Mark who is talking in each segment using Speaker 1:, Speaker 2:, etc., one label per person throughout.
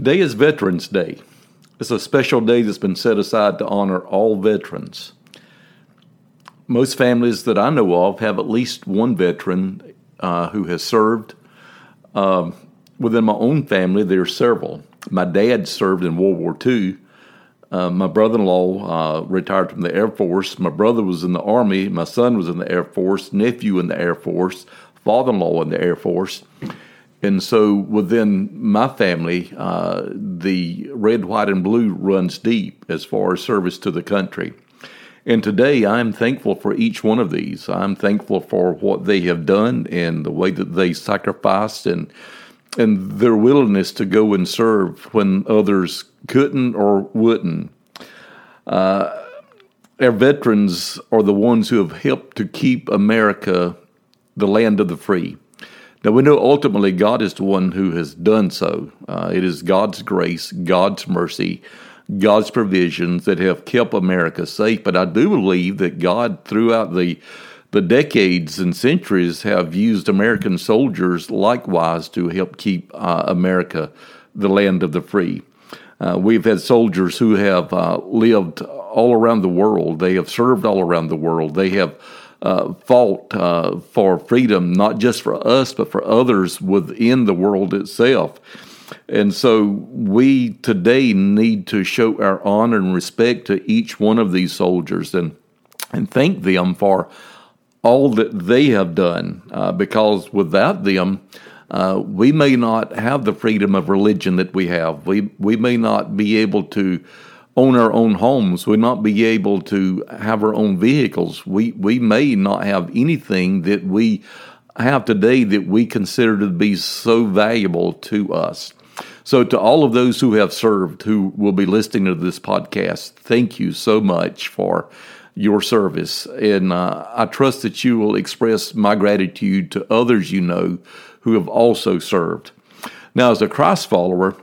Speaker 1: Today is Veterans Day. It's a special day that's been set aside to honor all veterans. Most families that I know of have at least one veteran uh, who has served. Um, within my own family, there are several. My dad served in World War II. Uh, my brother in law uh, retired from the Air Force. My brother was in the Army. My son was in the Air Force. Nephew in the Air Force. Father in law in the Air Force. And so within my family, uh, the red, white, and blue runs deep as far as service to the country. And today I'm thankful for each one of these. I'm thankful for what they have done and the way that they sacrificed and and their willingness to go and serve when others couldn't or wouldn't. Uh, our veterans are the ones who have helped to keep America the land of the free. Now we know ultimately God is the one who has done so. Uh, it is God's grace, God's mercy, God's provisions that have kept America safe. But I do believe that God, throughout the the decades and centuries, have used American soldiers likewise to help keep uh, America the land of the free. Uh, we've had soldiers who have uh, lived all around the world. They have served all around the world. They have uh, fought uh, for freedom, not just for us, but for others within the world itself. And so we today need to show our honor and respect to each one of these soldiers and, and thank them for all that they have done, uh, because without them, uh, we may not have the freedom of religion that we have. We, we may not be able to own our own homes. We not be able to have our own vehicles. We we may not have anything that we have today that we consider to be so valuable to us. So, to all of those who have served, who will be listening to this podcast, thank you so much for your service. And uh, I trust that you will express my gratitude to others you know who have also served. Now, as a Christ follower,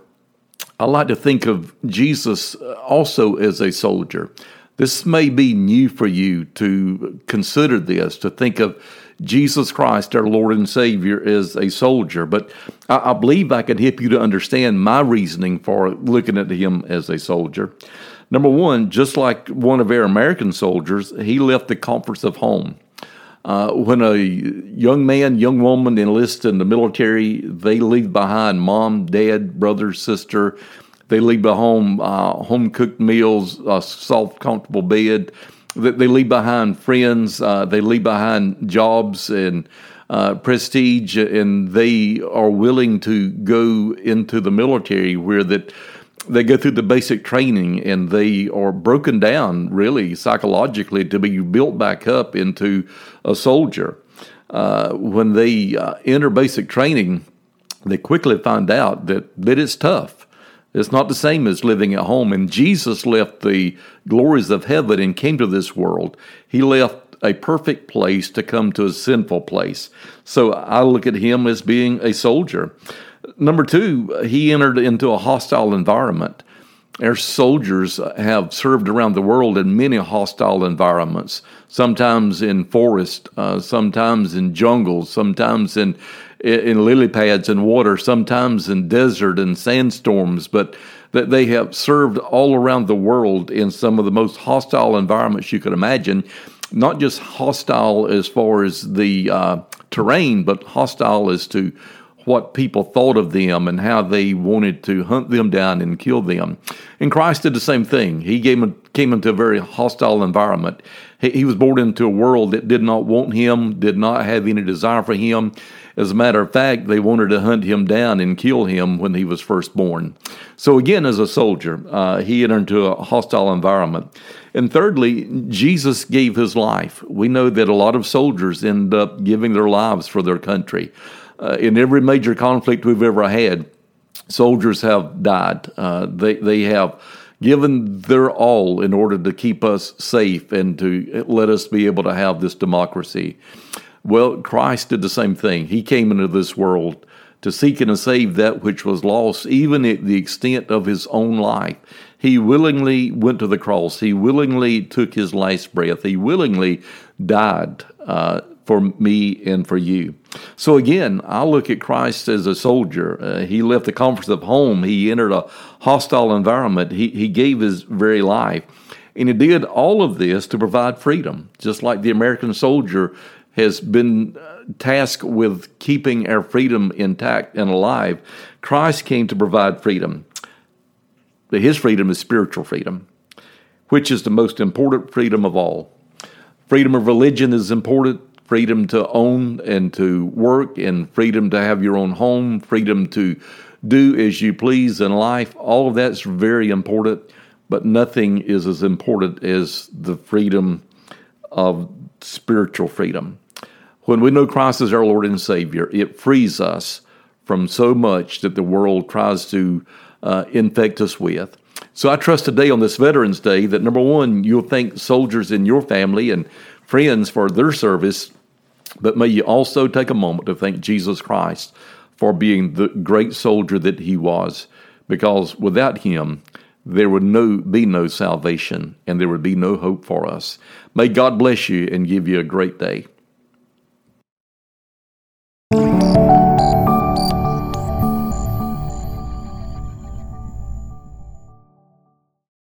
Speaker 1: I like to think of Jesus uh, also as a soldier. This may be new for you to consider this, to think of Jesus Christ, our Lord and Savior, as a soldier. But I, I believe I can help you to understand my reasoning for looking at him as a soldier. Number one, just like one of our American soldiers, he left the comforts of home. Uh, when a young man, young woman enlists in the military, they leave behind mom, dad, brother, sister. They leave behind uh, home cooked meals, a soft, comfortable bed. They leave behind friends. Uh, they leave behind jobs and uh, prestige, and they are willing to go into the military where that they go through the basic training and they are broken down really psychologically to be built back up into a soldier. Uh, when they uh, enter basic training, they quickly find out that, that it's tough. It's not the same as living at home. And Jesus left the glories of heaven and came to this world. He left a perfect place to come to a sinful place. So I look at him as being a soldier. Number two, he entered into a hostile environment. Our soldiers have served around the world in many hostile environments, sometimes in forests, uh, sometimes in jungles, sometimes in in lily pads and water, sometimes in desert and sandstorms, but that they have served all around the world in some of the most hostile environments you could imagine. Not just hostile as far as the uh, terrain, but hostile as to what people thought of them and how they wanted to hunt them down and kill them. And Christ did the same thing. He came, came into a very hostile environment. He, he was born into a world that did not want him, did not have any desire for him. As a matter of fact, they wanted to hunt him down and kill him when he was first born. So, again, as a soldier, uh, he entered into a hostile environment. And thirdly, Jesus gave his life. We know that a lot of soldiers end up giving their lives for their country uh, in every major conflict we've ever had, soldiers have died. Uh, they they have given their all in order to keep us safe and to let us be able to have this democracy. Well, Christ did the same thing. He came into this world to seek and to save that which was lost, even at the extent of his own life. He willingly went to the cross. He willingly took his last breath. He willingly died uh, for me and for you. So again, I look at Christ as a soldier. Uh, he left the comforts of home. He entered a hostile environment. He, he gave his very life. And he did all of this to provide freedom, just like the American soldier has been uh, tasked with keeping our freedom intact and alive. Christ came to provide freedom. His freedom is spiritual freedom, which is the most important freedom of all. Freedom of religion is important, freedom to own and to work, and freedom to have your own home, freedom to do as you please in life. All of that's very important but nothing is as important as the freedom of spiritual freedom. When we know Christ as our Lord and Savior, it frees us from so much that the world tries to uh, infect us with. So I trust today on this Veterans Day that number one, you'll thank soldiers in your family and friends for their service, but may you also take a moment to thank Jesus Christ for being the great soldier that he was, because without him, there would no, be no salvation and there would be no hope for us. May God bless you and give you a great day.